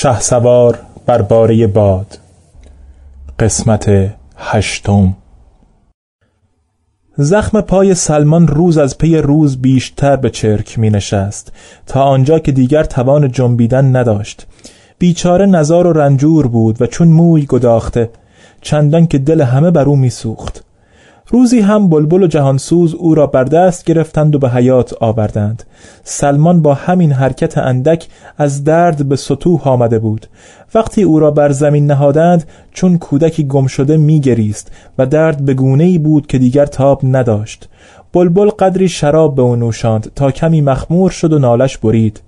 شهسوار بر باره باد. قسمت هشتم. زخم پای سلمان روز از پی روز بیشتر به چرک می نشست تا آنجا که دیگر توان جنبیدن نداشت. بیچاره نزار و رنجور بود و چون موی گداخته چندان که دل همه بر او میسوخت روزی هم بلبل و جهانسوز او را بر دست گرفتند و به حیات آوردند. سلمان با همین حرکت اندک از درد به سطوح آمده بود. وقتی او را بر زمین نهادند چون کودکی گم شده میگریست و درد به گونه ای بود که دیگر تاب نداشت. بلبل قدری شراب به او نوشاند تا کمی مخمور شد و نالش برید.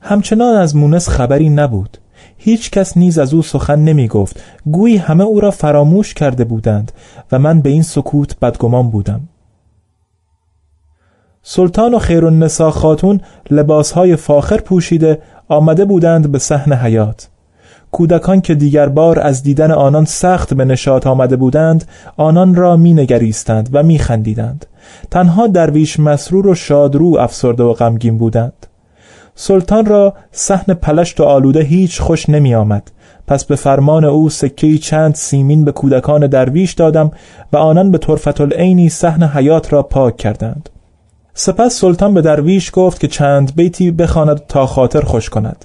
همچنان از مونس خبری نبود. هیچ کس نیز از او سخن نمی گفت گویی همه او را فراموش کرده بودند و من به این سکوت بدگمان بودم. سلطان و خیرالنسا خاتون لباسهای فاخر پوشیده آمده بودند به صحن حیات. کودکان که دیگر بار از دیدن آنان سخت به نشاط آمده بودند آنان را می نگریستند و می خندیدند تنها درویش مسرور و شادرو افسرده و غمگین بودند. سلطان را صحن پلشت و آلوده هیچ خوش نمی آمد. پس به فرمان او سکه چند سیمین به کودکان درویش دادم و آنان به طرفت العینی صحن حیات را پاک کردند. سپس سلطان به درویش گفت که چند بیتی بخواند تا خاطر خوش کند.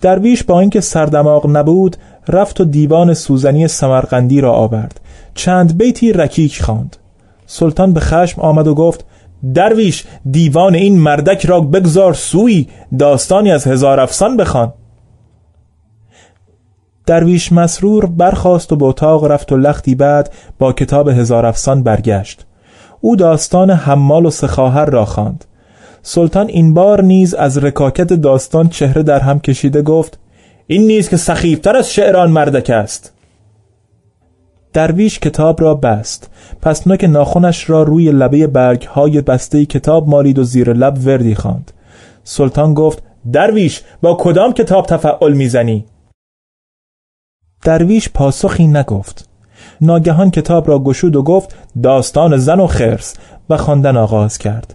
درویش با اینکه سردماغ نبود رفت و دیوان سوزنی سمرقندی را آورد. چند بیتی رکیک خواند. سلطان به خشم آمد و گفت درویش دیوان این مردک را بگذار سوی داستانی از هزار افسان بخوان. درویش مسرور برخاست و به اتاق رفت و لختی بعد با کتاب هزار افسان برگشت. او داستان حمال و سخاهر را خواند. سلطان این بار نیز از رکاکت داستان چهره در هم کشیده گفت این نیز که سخیفتر از شعران مردک است. درویش کتاب را بست پس نوک ناخونش را روی لبه برگ های بسته کتاب مالید و زیر لب وردی خواند. سلطان گفت درویش با کدام کتاب تفعل می‌زنی؟ درویش پاسخی نگفت ناگهان کتاب را گشود و گفت داستان زن و خرس و خواندن آغاز کرد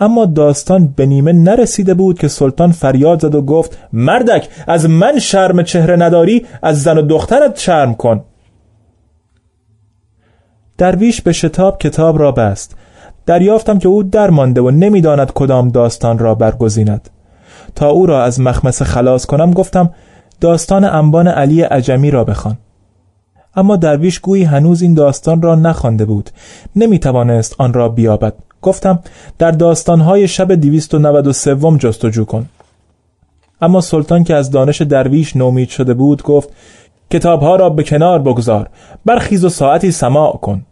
اما داستان به نیمه نرسیده بود که سلطان فریاد زد و گفت مردک از من شرم چهره نداری از زن و دخترت شرم کن درویش به شتاب کتاب را بست. دریافتم که او درمانده و نمی‌داند کدام داستان را برگزیند. تا او را از مخمسه خلاص کنم گفتم داستان انبان علی عجمی را بخوان. اما درویش گویی هنوز این داستان را نخوانده بود. نمی توانست آن را بیابد. گفتم در داستانهای شب دیویست و نود و سوم جستجو کن. اما سلطان که از دانش درویش نومید شده بود گفت کتابها را به کنار بگذار. برخیز و ساعتی سماع کن.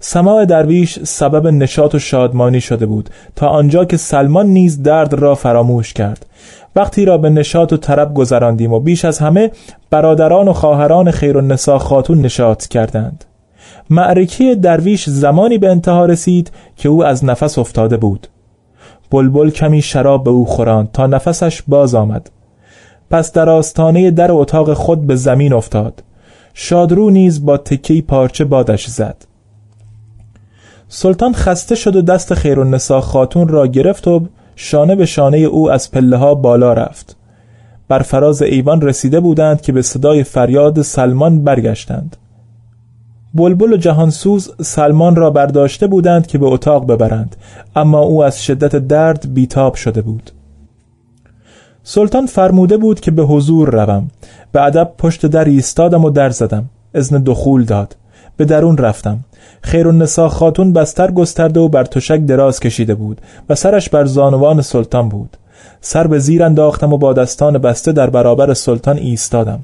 سماع درویش سبب نشاط و شادمانی شده بود تا آنجا که سلمان نیز درد را فراموش کرد. وقتی را به نشاط و طرب گذراندیم و بیش از همه برادران و خواهران خیر و نسا خاتون نشاط کردند. معرکه درویش زمانی به انتها رسید که او از نفس افتاده بود. بلبل کمی شراب به او خوراند تا نفسش باز آمد. پس در آستانه در اتاق خود به زمین افتاد. شادرو نیز با تکی پارچه بادش زد. سلطان خسته شد و دست خیرالنسا خاتون را گرفت و شانه به شانه او از پله ها بالا رفت. بر فراز ایوان رسیده بودند که به صدای فریاد سلمان برگشتند. بلبل و جهانسوز سلمان را برداشته بودند که به اتاق ببرند اما او از شدت درد بیتاب شده بود. سلطان فرموده بود که به حضور روم. به ادب پشت در ایستادم و در زدم. اذن دخول داد. به درون رفتم. خیرالنسا خاتون بستر گسترده و بر تشک دراز کشیده بود و سرش بر زانوان سلطان بود. سر به زیر انداختم و با دستان بسته در برابر سلطان ایستادم.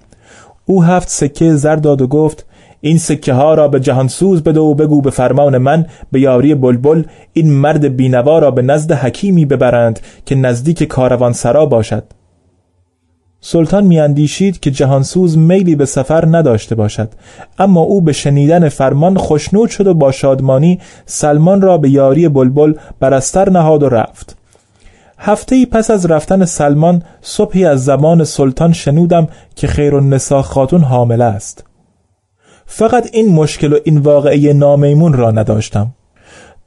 او هفت سکه زر داد و گفت این سکه ها را به جهانسوز بده و بگو به فرمان من به یاری بلبل این مرد بینوا را به نزد حکیمی ببرند که نزدیک کاروان سرا باشد. سلطان میاندیشید که جهانسوز میلی به سفر نداشته باشد. اما او به شنیدن فرمان خشنود شد و با شادمانی سلمان را به یاری بلبل برستر نهاد و رفت. هفته ای پس از رفتن سلمان صبحی از زمان سلطان شنودم که خیر النسا خاتون حامله است. فقط این مشکل و این واقعه نامیمون را نداشتم.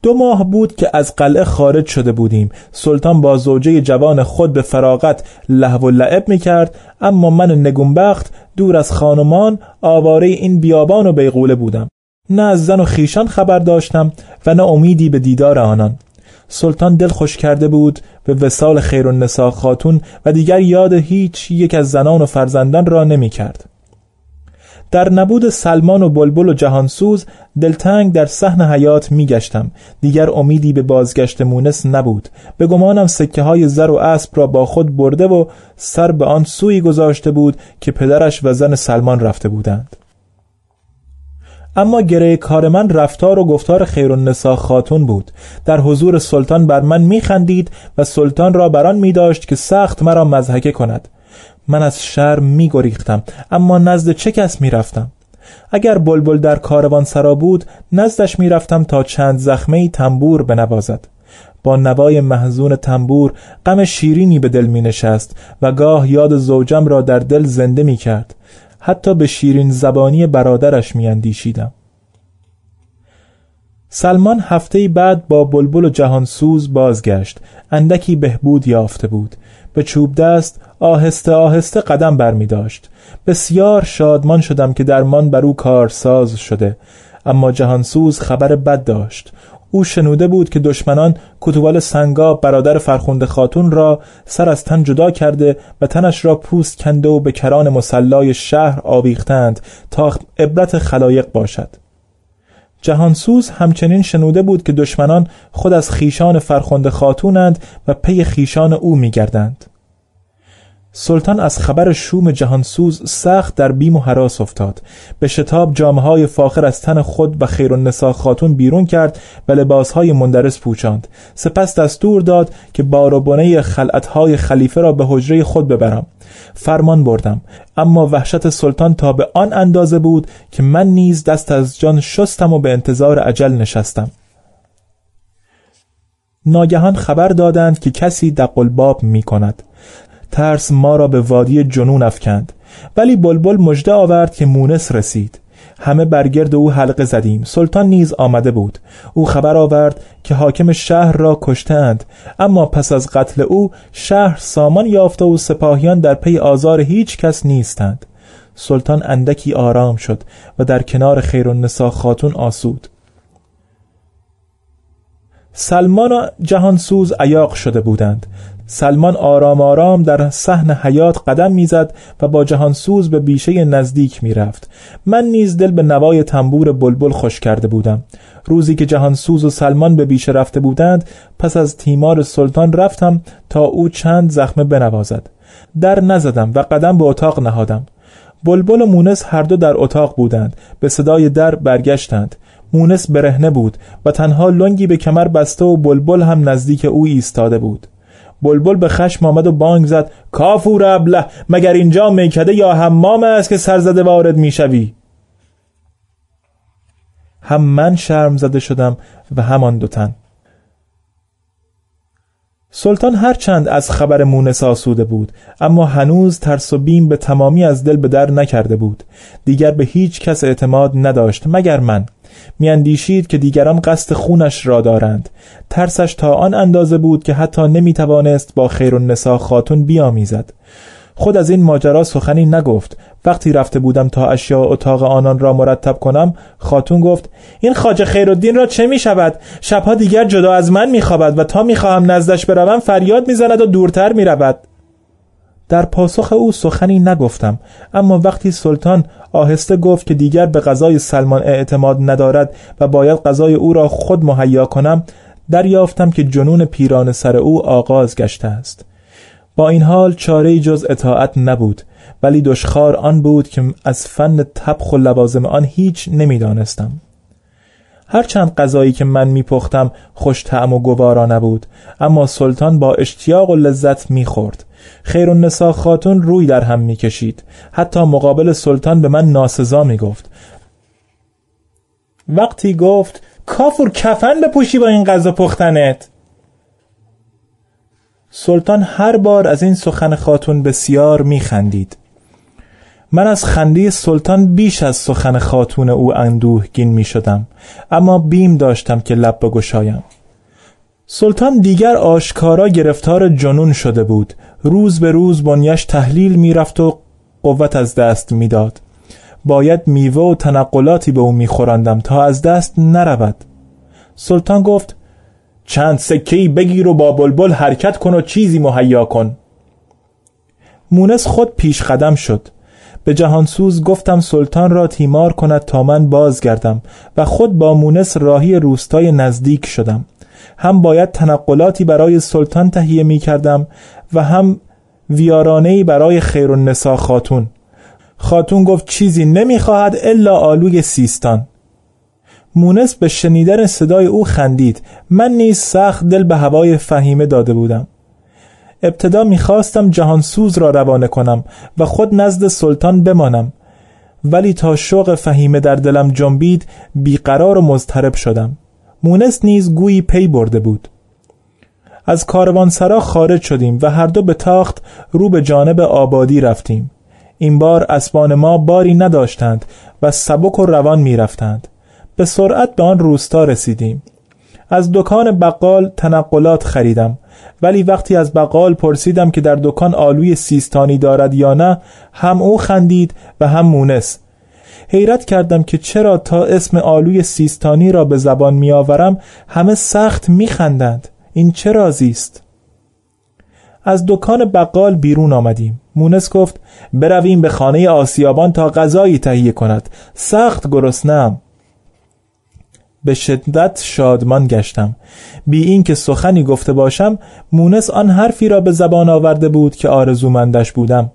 دو ماه بود که از قلعه خارج شده بودیم. سلطان با زوجه جوان خود به فراغت لحو و لعب می کرد اما من نگونبخت دور از خانمان آواره این بیابان و بیغوله بودم. نه از زن و خیشان خبر داشتم و نه امیدی به دیدار آنان. سلطان دل خوش کرده بود به وسال خیر النساء خاتون و دیگر یاد هیچ یک از زنان و فرزندان را نمی کرد. در نبود سلمان و بلبل و جهانسوز دلتنگ در صحن حیات می گشتم. دیگر امیدی به بازگشت مونس نبود. به گمانم سکه های زر و اسب را با خود برده و سر به آن سوی گذاشته بود که پدرش و زن سلمان رفته بودند. اما گره کار من رفتار و گفتار خیر النساء خاتون بود. در حضور سلطان بر من میخندید و سلطان را بران می داشت که سخت مرا مزهکه کند. من از شرم می گریختم اما نزد چه کس می رفتم اگر بلبل در کاروان سرا بود نزدش می رفتم تا چند زخمه تنبور بنوازد. با نوای محزون تنبور غم شیرینی به دل می نشست و گاه یاد زوجم را در دل زنده می کرد حتی به شیرین زبانی برادرش میاندیشیدم. سلمان هفته بعد با بلبل و جهانسوز بازگشت. اندکی بهبود یافته بود. به چوب دست آهسته آهسته قدم بر می داشت. بسیار شادمان شدم که درمان بر او کارساز شده. اما جهانسوز خبر بد داشت. او شنوده بود که دشمنان کتوال سنگا برادر فرخوند خاتون را سر از تن جدا کرده و تنش را پوست کنده و به کران مسلای شهر آویختند تا عبرت خلایق باشد. جهانسوز همچنین شنوده بود که دشمنان خود از خیشان فرخنده خاتونند و پی خیشان او میگردند. سلطان از خبر شوم جهانسوز سخت در بیم و حراس افتاد. به شتاب جامهای فاخر از تن خود و خیر النساء خاتون بیرون کرد و لباسهای مندرس پوچاند. سپس دستور داد که بار خلعتهای خلیفه را به حجره خود ببرم. فرمان بردم. اما وحشت سلطان تا به آن اندازه بود که من نیز دست از جان شستم و به انتظار عجل نشستم. ناگهان خبر دادند که کسی دقلباب می کند ترس ما را به وادی جنون افکند. ولی بلبل مژده آورد که مونس رسید. همه برگرد او حلقه زدیم. سلطان نیز آمده بود. او خبر آورد که حاکم شهر را کشتند اما پس از قتل او شهر سامان یافته و سپاهیان در پی آزار هیچ کس نیستند. سلطان اندکی آرام شد و در کنار خیر النساء خاتون آسود. سلمان و جهانسوز عیاق شده بودند. سلمان آرام آرام در صحن حیات قدم می‌زد و با جهانسوز به بیشه نزدیک می‌رفت. من نیز دل به نوای تنبور بلبل خوش کرده بودم. روزی که جهانسوز و سلمان به بیشه رفته بودند پس از تیمار سلطان رفتم تا او چند زخمه بنوازد. در نزدم و قدم به اتاق نهادم. بلبل و مونس هر دو در اتاق بودند. به صدای در برگشتند. مونس برهنه بود و تنها لنگی به کمر بسته و بلبل هم نزدیک او ایستاده بود. بلبل به خشم آمد و بانگ زد کافور ابله مگر اینجا میکده یا حمام است که سرزده وارد می‌شوی؟ هم من شرم زده شدم و همان دوتن سلطان هرچند از خبر مونس آسوده بود اما هنوز ترس و بیم به تمامی از دل به در نکرده بود. دیگر به هیچ کس اعتماد نداشت مگر من؟ میاندیشید که دیگران قصد خونش را دارند. ترسش تا آن اندازه بود که حتی نمی‌توانست با خیر النساء خاتون بیامیزد. خود از این ماجرا سخنی نگفت. وقتی رفته بودم تا اشیاء اتاق آنان را مرتب کنم خاتون گفت این خاجه خیرالدین را چه می شود شبها دیگر جدا از من می خوابد و تا می خواهم نزدش بروم فریاد می‌زند و دورتر می رود در پاسخ او سخنی نگفتم اما وقتی سلطان آهسته گفت که دیگر به غذای سلمان اعتماد ندارد و باید غذای او را خود مهیا کنم دریافتم که جنون پیران سر او آغاز گشته است. با این حال چاره جز اطاعت نبود ولی دشخار آن بود که از فن طبخ و لوازم آن هیچ نمی‌دانستم. هرچند غذایی که من میپختم خوش طعم و گوارا نبود اما سلطان با اشتیاق و لذت می‌خورد. خیر النساء خاتون روی در هم می‌کشید. حتی مقابل سلطان به من ناسزا می‌گفت. وقتی گفت کافور کفن بپوشی با این غذا پختنت. سلطان هر بار از این سخن خاتون بسیار میخندید. من از خنده سلطان بیش از سخن خاتون او اندوهگین می شدم اما بیم داشتم که لب بگشایم. سلطان دیگر آشکارا گرفتار جنون شده بود. روز به روز بنیش تحلیل می‌رفت و قوت از دست می‌داد باید میوه و تنقلاتی به او میخوراندم تا از دست نرود. سلطان گفت چند سکهی بگیر و با بلبل حرکت کن و چیزی مهیا کن. مونس خود پیش قدم شد. به جهانسوز گفتم سلطان را تیمار کند تا من بازگردم و خود با مونس راهی روستای نزدیک شدم. هم باید تنقلاتی برای سلطان تهیه می کردم و هم ویارانهی برای خیر النسا خاتون. خاتون گفت چیزی نمی‌خواهد الا آلوی سیستان. مونس به شنیدن صدای او خندید. من نیز سخت دل به هوای فهیمه داده بودم. ابتدا می‌خواستم جهانسوز را روانه کنم و خود نزد سلطان بمانم. ولی تا شوق فهیمه در دلم جنبید بیقرار و مضطرب شدم. مونس نیز گویی پی برده بود. از کاروانسرا خارج شدیم و هر دو به تاخت رو به جانب آبادی رفتیم. این بار اسبان ما باری نداشتند و سبک و روان می رفتند. به سرعت به آن روستا رسیدیم. از دکان بقال تنقلات خریدم. ولی وقتی از بقال پرسیدم که در دکان آلوی سیستانی دارد یا نه هم او خندید و هم مونس. حیرت کردم که چرا تا اسم آلوی سیستانی را به زبان میآورم همه سخت میخندند. این چه رازی است؟ از دکان بقال بیرون آمدیم. مونس گفت برویم به خانه آسیابان تا غذایی تهیه کند. سخت گرسنه‌ام. به شدت شادمان گشتم. بی اینکه سخنی گفته باشم مونس آن حرفی را به زبان آورده بود که آرزومندش بودم.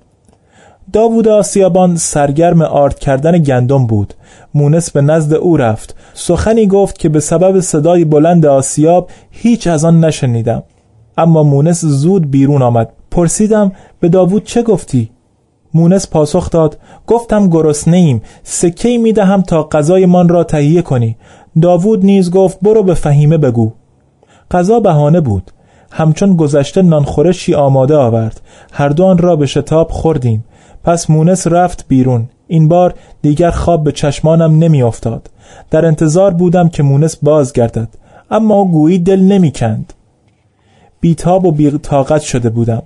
داوود آسیابان سرگرم آرد کردن گندم بود. مونس به نزد او رفت. سخنی گفت که به سبب صدای بلند آسیاب هیچ از آن نشنیدم. اما مونس زود بیرون آمد. پرسیدم به داوود چه گفتی؟ مونس پاسخ داد گفتم گرسنه ایم سکه می دهم تا غذای من را تهیه کنی. داوود نیز گفت برو به فهیمه بگو. غذا بهانه بود. همچون گذشته نانخورشی آماده آورد. هر دو آن را به شتاب خوردیم. پس مونس رفت بیرون. این بار دیگر خواب به چشمانم نمی افتاد در انتظار بودم که مونس بازگردد. اما گویی دل نمی کند بیتاب و بیطاقت شده بودم.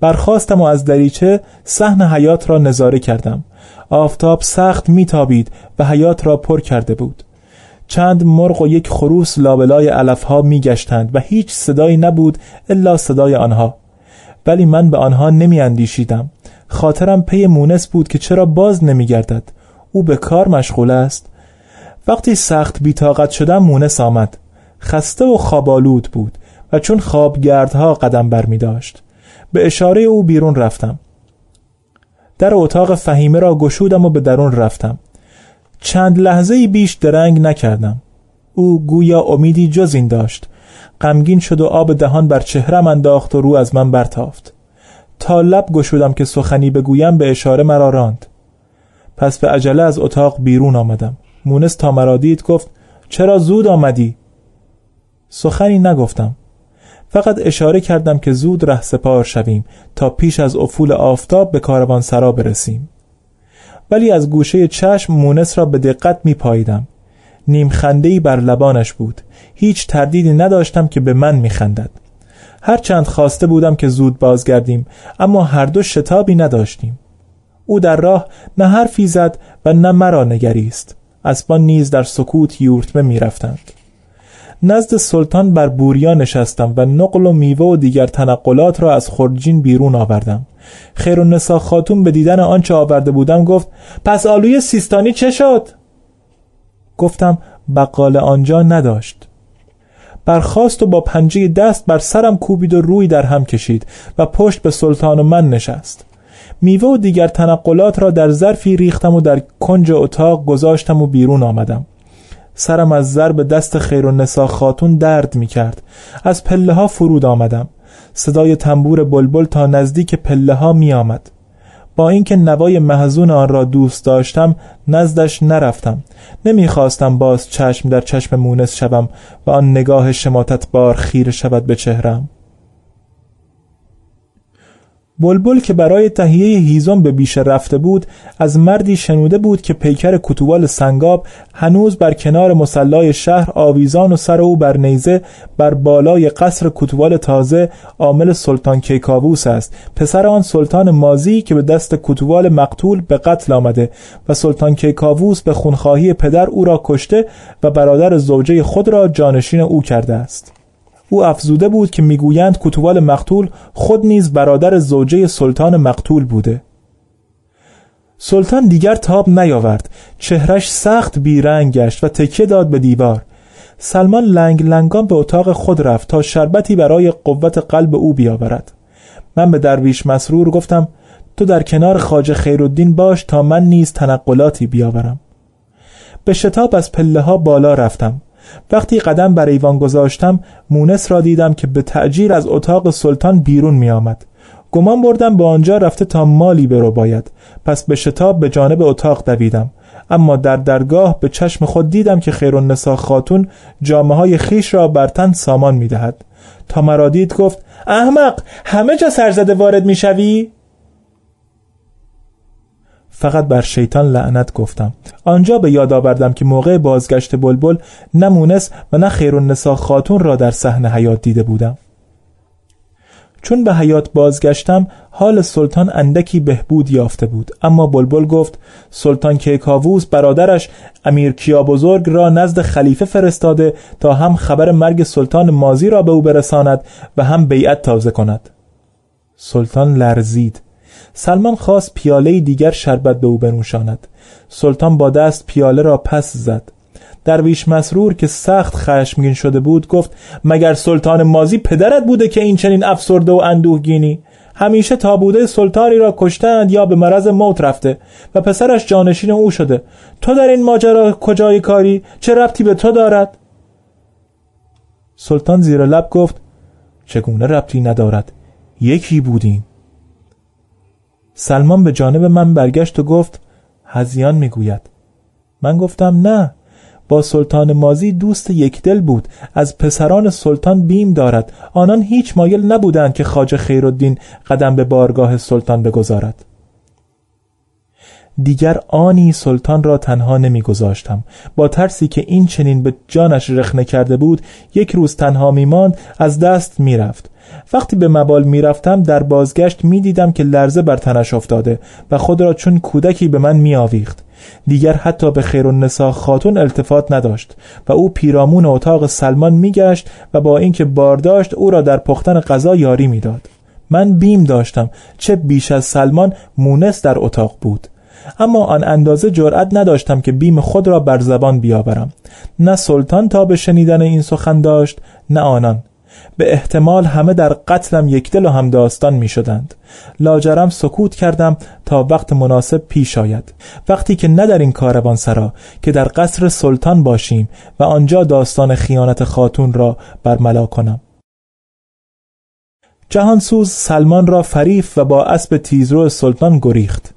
برخواستم و از دریچه صحن حیات را نظاره کردم. آفتاب سخت میتابید و حیات را پر کرده بود. چند مرغ و یک خروس لابلای علفها میگشتند و هیچ صدایی نبود الا صدای آنها. ولی من به آنها نمی اندیشیدم خاطرم پی مونس بود که چرا باز نمی گردد او به کار مشغول است. وقتی سخت بیتاقت شدم مونس آمد. خسته و خوابالود بود و چون خوابگردها قدم بر می داشت. به اشاره او بیرون رفتم. در اتاق فهیمه را گشودم و به درون رفتم. چند لحظه بیش درنگ نکردم. او گویا امیدی جز این داشت. غمگین شد و آب دهان بر چهرم انداخت و رو از من برتافت. تا لب گشودم که سخنی بگویم به اشاره مرا راند. پس به عجله از اتاق بیرون آمدم. مونس تا مرا دید گفت چرا زود آمدی؟ سخنی نگفتم. فقط اشاره کردم که زود ره سپار شویم تا پیش از افول آفتاب به کاروان سرا برسیم. ولی از گوشه چشم مونس را به دقت می پاییدم نیم خندهی بر لبانش بود. هیچ تردیدی نداشتم که به من می خندد هر چند خواسته بودم که زود بازگردیم اما هر دو شتابی نداشتیم. او در راه نه حرفی زد و نه مرا نگریست. اسبان نیز در سکوت یورتمه می رفتند. نزد سلطان بر بوریا نشستم و نقل و میوه و دیگر تنقلات را از خرجین بیرون آوردم. خیر نسا خاتون به دیدن آنچه آورده بودم گفت پس آلوی سیستانی چه شد؟ گفتم بقال آنجا نداشت. برخواست و با پنجه دست بر سرم کوبید و روی در هم کشید و پشت به سلطان و من نشست. میوه و دیگر تنقلات را در ظرفی ریختم و در کنج اتاق گذاشتم و بیرون آمدم. سرم از ضرب دست خیر و نسا خاتون درد می کرد از پله ها فرود آمدم. صدای تنبور بلبل تا نزدیک پله ها می آمد با اینکه نوای محزون آن را دوست داشتم نزدش نرفتم. نمی‌خواستم باز چشم در چشم مونس شوم و آن نگاه شماتت بار خیر شود به چهرم. بلبل که برای تهیه هیزم به بیشه رفته بود از مردی شنوده بود که پیکر کتوال سنگاب هنوز بر کنار مسلای شهر آویزان و سر او بر نیزه بر بالای قصر کتوال تازه عامل سلطان کیکاووس است. پسر آن سلطان مازی که به دست کتوال مقتول به قتل آمده و سلطان کیکاووس به خونخواهی پدر او را کشته و برادر زوجه خود را جانشین او کرده است. او افزوده بود که می‌گویند کتوال مقتول خود نیز برادر زوجه سلطان مقتول بوده. سلطان دیگر تاب نیاورد. چهرش سخت بیرنگ گشت و تکیه داد به دیوار. سلمان لنگ لنگان به اتاق خود رفت تا شربتی برای قوت قلب او بیاورد. من به درویش مسرور گفتم تو در کنار خاج خیرالدین باش تا من نیز تنقلاتی بیاورم. به شتاب از پله ها بالا رفتم. وقتی قدم بر ایوان گذاشتم مونس را دیدم که به تعجیل از اتاق سلطان بیرون می آمد. گمان بردم به آنجا رفته تا مالی برو باید پس به شتاب به جانب اتاق دویدم اما در درگاه به چشم خود دیدم که خیرالنسا خاتون جامعه های خیش را بر تن سامان می دهد. تا مرا دید گفت احمق همه جا سرزده وارد می شوی؟ فقط بر شیطان لعنت گفتم. آنجا به یاد آوردم که موقع بازگشت بلبل نه مونس و نه خیرالنسا خاتون را در صحنه حیات دیده بودم. چون به حیات بازگشتم حال سلطان اندکی بهبود یافته بود. اما بلبل گفت سلطان کیکاووس برادرش امیر کیا بزرگ را نزد خلیفه فرستاده تا هم خبر مرگ سلطان مازی را به او برساند و هم بیعت تازه کند. سلطان لرزید. سلمان خواست پیاله دیگر شربت به او بنوشاند. سلطان با دست پیاله را پس زد. درویش مسرور که سخت خشمگین شده بود گفت مگر سلطان مازی پدرت بوده که این چنین افسرده و اندوهگینی؟ همیشه تابوده سلطانی را کشتند یا به مرض موت رفته و پسرش جانشین او شده. تو در این ماجرا کجای کاری؟ چه ربطی به تو دارد؟ سلطان زیر لب گفت چگونه ربطی ندارد؟ یکی بودیم. سلمان به جانب من برگشت و گفت هزیان می‌گوید. من گفتم نه با سلطان مازی دوست یکدل بود. از پسران سلطان بیم دارد. آنان هیچ مایل نبودند که خاج خیرالدین قدم به بارگاه سلطان بگذارد. دیگر آنی سلطان را تنها نمیگذاشتم. با ترسی که این چنین به جانش رخنه کرده بود یک روز تنها میماند از دست می‌رفت. وقتی به مبال می‌رفتم در بازگشت می‌دیدم که لرزه بر تنش افتاده و خود را چون کودکی به من میآویخت. دیگر حتی به خیر النساء خاتون التفات نداشت و او پیرامون اتاق سلمان میگشت و با اینکه بارداشت او را در پختن غذا یاری می‌داد. من بیم داشتم. چه بیش از سلمان مونس در اتاق بود. اما آن اندازه جرأت نداشتم که بیم خود را بر زبان بیاورم. نه سلطان تا به شنیدن این سخن داشت نه آنان. به احتمال همه در قتلم یک دل و هم داستان می شدند لاجرم سکوت کردم تا وقت مناسب پیش آید. وقتی که نه در این کاروان سرا که در قصر سلطان باشیم و آنجا داستان خیانت خاتون را برملا کنم. جهانسوز سلمان را فریف و با اسب تیزرو سلطان گریخت.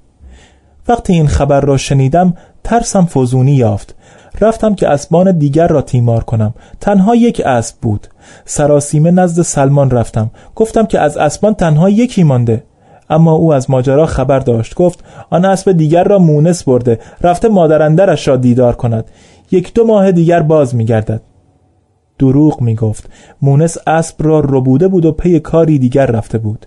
وقتی این خبر را شنیدم ترسم فزونی یافت. رفتم که اسبان دیگر را تیمار کنم. تنها یک اسب بود. سراسیمه نزد سلمان رفتم. گفتم که از اسبان تنها یکی مانده. اما او از ماجرا خبر داشت. گفت آن اسب دیگر را مونس برده. رفته مادرندرش را دیدار کند. یک دو ماه دیگر باز میگردد. دروغ می‌گفت. مونس اسب را ربوده بود و پی کاری دیگر رفته بود.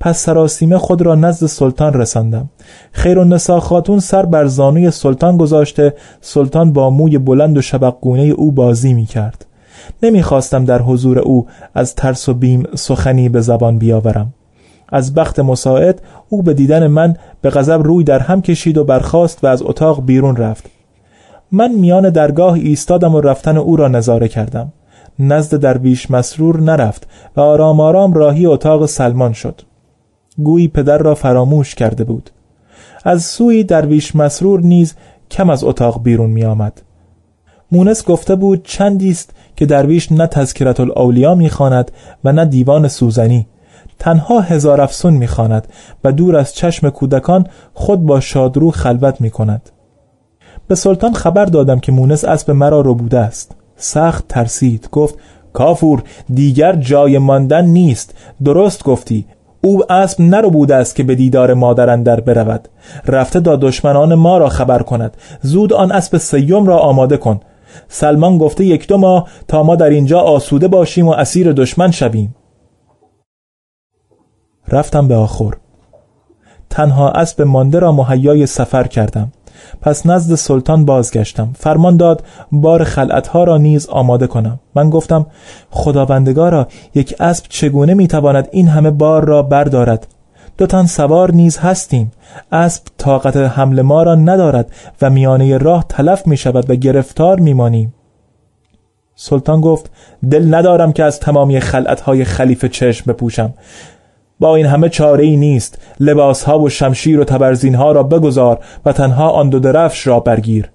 پس سراسیمه خود را نزد سلطان رساندم. خیر النسا خاتون سر بر زانوی سلطان گذاشته سلطان با موی بلند و شبقگونه او بازی می کرد نمی‌خواستم در حضور او از ترس و بیم سخنی به زبان بیاورم. از بخت مساعد او به دیدن من به غضب روی در هم کشید و برخاست و از اتاق بیرون رفت. من میان درگاه ایستادم و رفتن او را نظاره کردم. نزد درویش مسرور نرفت و آرام آرام راهی اتاق سلمان شد. گویی پدر را فراموش کرده بود. از سوی درویش مسرور نیز کم از اتاق بیرون می آمد. مونس گفته بود چندی است که درویش نه تذکرت الاولیا می‌خواند و نه دیوان سوزنی. تنها هزار افسون می‌خواند و دور از چشم کودکان خود با شادرو خلوت می کند. به سلطان خبر دادم که مونس اسب مرا رو بوده است. سخت ترسید. گفت کافور دیگر جای ماندن نیست. درست گفتی. او اسب نرو بوده است که به دیدار مادر اندر برود. رفته دا دشمنان ما را خبر کند. زود آن اسب سیوم را آماده کن. سلمان گفته یک دو ماه تا ما در اینجا آسوده باشیم و اسیر دشمن شویم. رفتم به آخر تنها اسب مانده را مهیای سفر کردم. پس نزد سلطان بازگشتم. فرمان داد بار خلعتها را نیز آماده کنم. من گفتم خداوندگارا یک اسب چگونه می‌تواند این همه بار را بردارد؟ دو تن سوار نیز هستیم. اسب طاقت حمل ما را ندارد و میانه راه تلف می شود و گرفتار میمانیم. سلطان گفت دل ندارم که از تمامی خلعتهای خلیفه چشم بپوشم. با این همه چاره ای نیست. لباس ها و شمشیر و تبرزین ها را بگذار و تنها آن دو درفش را برگیر.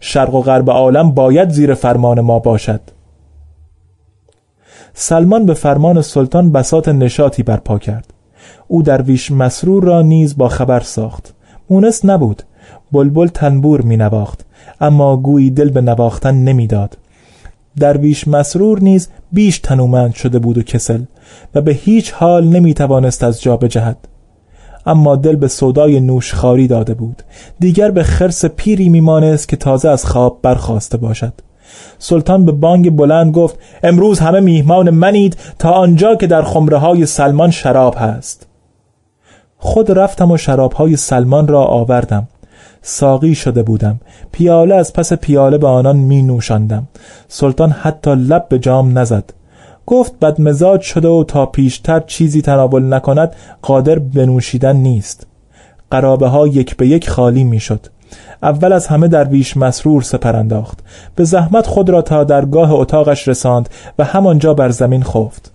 شرق و غرب عالم باید زیر فرمان ما باشد. سلمان به فرمان سلطان بسات نشاطی برپا کرد. او درویش مسرور را نیز با خبر ساخت. مونس نبود. بلبل تنبور می نواخت اما گویی دل به نواختن نمی‌داد. درویش مسرور نیز بیش تنومند شده بود و کسل. و به هیچ حال نمی توانست از جا بجهد. اما دل به صدای نوشخاری داده بود. دیگر به خرس پیری میمانست که تازه از خواب برخواسته باشد. سلطان به بانگ بلند گفت امروز همه میهمان منید تا آنجا که در خمره های سلمان شراب هست. خود رفتم و شراب های سلمان را آوردم. ساقی شده بودم. پیاله از پس پیاله به آنان می نوشاندم سلطان حتی لب به جام نزد. گفت بدمزاج شده و تا پیشتر چیزی تناول نکند قادر بنوشیدن نیست. قرابه ها یک به یک خالی می‌شد. اول از همه درویش مسرور سپر انداخت. به زحمت خود را تا درگاه اتاقش رساند و همانجا بر زمین خفت.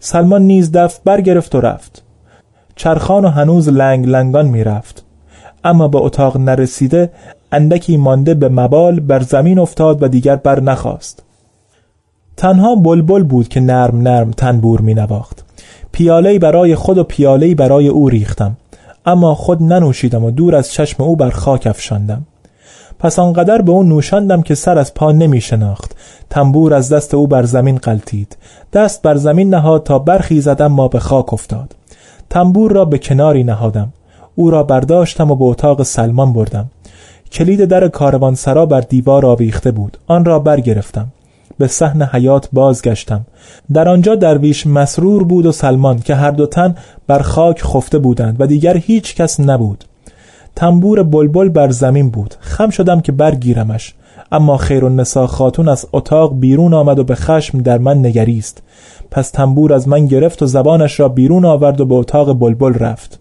سلمان نیز دف برگرفت و رفت. چرخان و هنوز لنگ لنگان می‌رفت. اما به اتاق نرسیده اندکی مانده به مبال بر زمین افتاد و دیگر بر نخواست. تنها بلبل بود که نرم نرم تنبور می نواخت. پیاله برای خود و پیاله برای او ریختم. اما خود ننوشیدم و دور از چشم او بر خاک افشاندم. پس آنقدر به او نوشاندم که سر از پا نمی شناخت. تنبور از دست او بر زمین قلتید. دست بر زمین نهاد تا برخی زدم ما به خاک افتاد. تنبور را به کناری نهادم. او را برداشتم و به اتاق سلمان بردم. کلید در کاروانسرا بر دیوار آویخته بود. آن را برگرفتم. به صحن حیات بازگشتم. در آنجا درویش مسرور بود و سلمان که هر دو تن بر خاک خفته بودند و دیگر هیچ کس نبود. تنبور بلبل بر زمین بود. خم شدم که برگیرمش. اما خیر و نسا خاتون از اتاق بیرون آمد و به خشم در من نگریست. پس تنبور از من گرفت و زبانش را بیرون آورد و به اتاق بلبل رفت.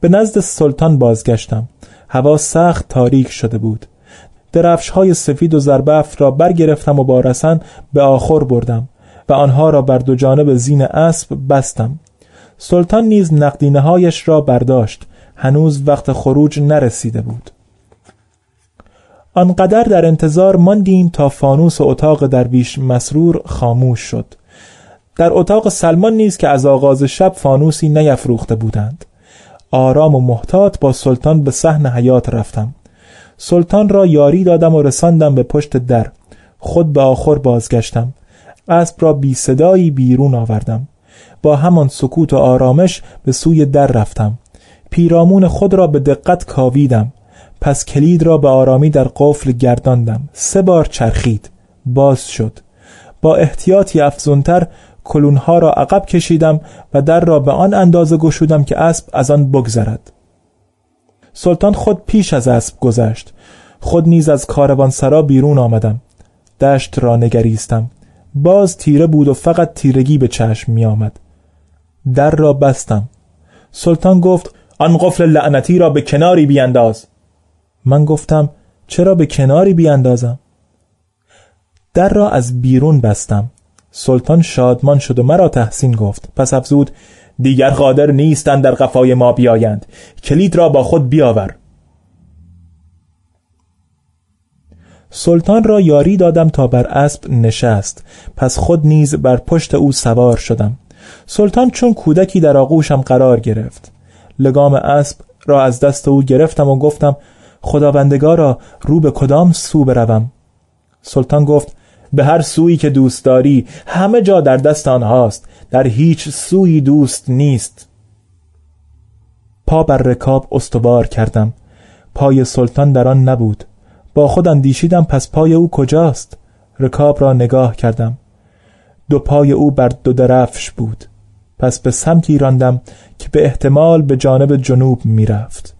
به نزد سلطان بازگشتم. هوا سخت تاریک شده بود. درفش های سفید و زربفت را برگرفتم و با رسن به آخر بردم و آنها را بر دو جانب زین اسب بستم. سلطان نیز نقدینه هایش را برداشت. هنوز وقت خروج نرسیده بود. آنقدر در انتظار ماندیم تا فانوس و اتاق درویش مسرور خاموش شد. در اتاق سلمان نیز که از آغاز شب فانوسی نیفروخته بودند. آرام و محتاط با سلطان به صحن حیات رفتم. سلطان را یاری دادم و رساندم به پشت در. خود به آخر بازگشتم. اسب را بی صدایی بیرون آوردم. با همان سکوت و آرامش به سوی در رفتم. پیرامون خود را به دقت کاویدم. پس کلید را به آرامی در قفل گرداندم. سه بار چرخید. باز شد. با احتیاطی افزونتر کلونها را عقب کشیدم و در را به آن اندازه گشودم که اسب از آن بگذرد. سلطان خود پیش از اسب گذشت. خود نیز از کاروانسرا بیرون آمدم. دشت را نگریستم. باز تیره بود و فقط تیرگی به چشم می آمد در را بستم. سلطان گفت آن قفل لعنتی را به کناری بیانداز. من گفتم چرا به کناری بیاندازم؟ در را از بیرون بستم. سلطان شادمان شد و مرا تحسین گفت. پس افزود دیگر قادر نیستند در قفای ما بیایند. کلید را با خود بیاور. سلطان را یاری دادم تا بر اسب نشست. پس خود نیز بر پشت او سوار شدم. سلطان چون کودکی در آغوشم قرار گرفت. لگام اسب را از دست او گرفتم و گفتم خداوندگارا رو به کدام سو بروم؟ سلطان گفت به هر سویی که دوست داری همه جا در دست آنهاست. در هیچ سوی دوست نیست. پا بر رکاب استوار کردم. پای سلطان در آن نبود. با خود اندیشیدم پس پای او کجاست. رکاب را نگاه کردم. دو پای او بر دو درفش بود. پس به سمتی راندم که به احتمال به جانب جنوب می‌رفت.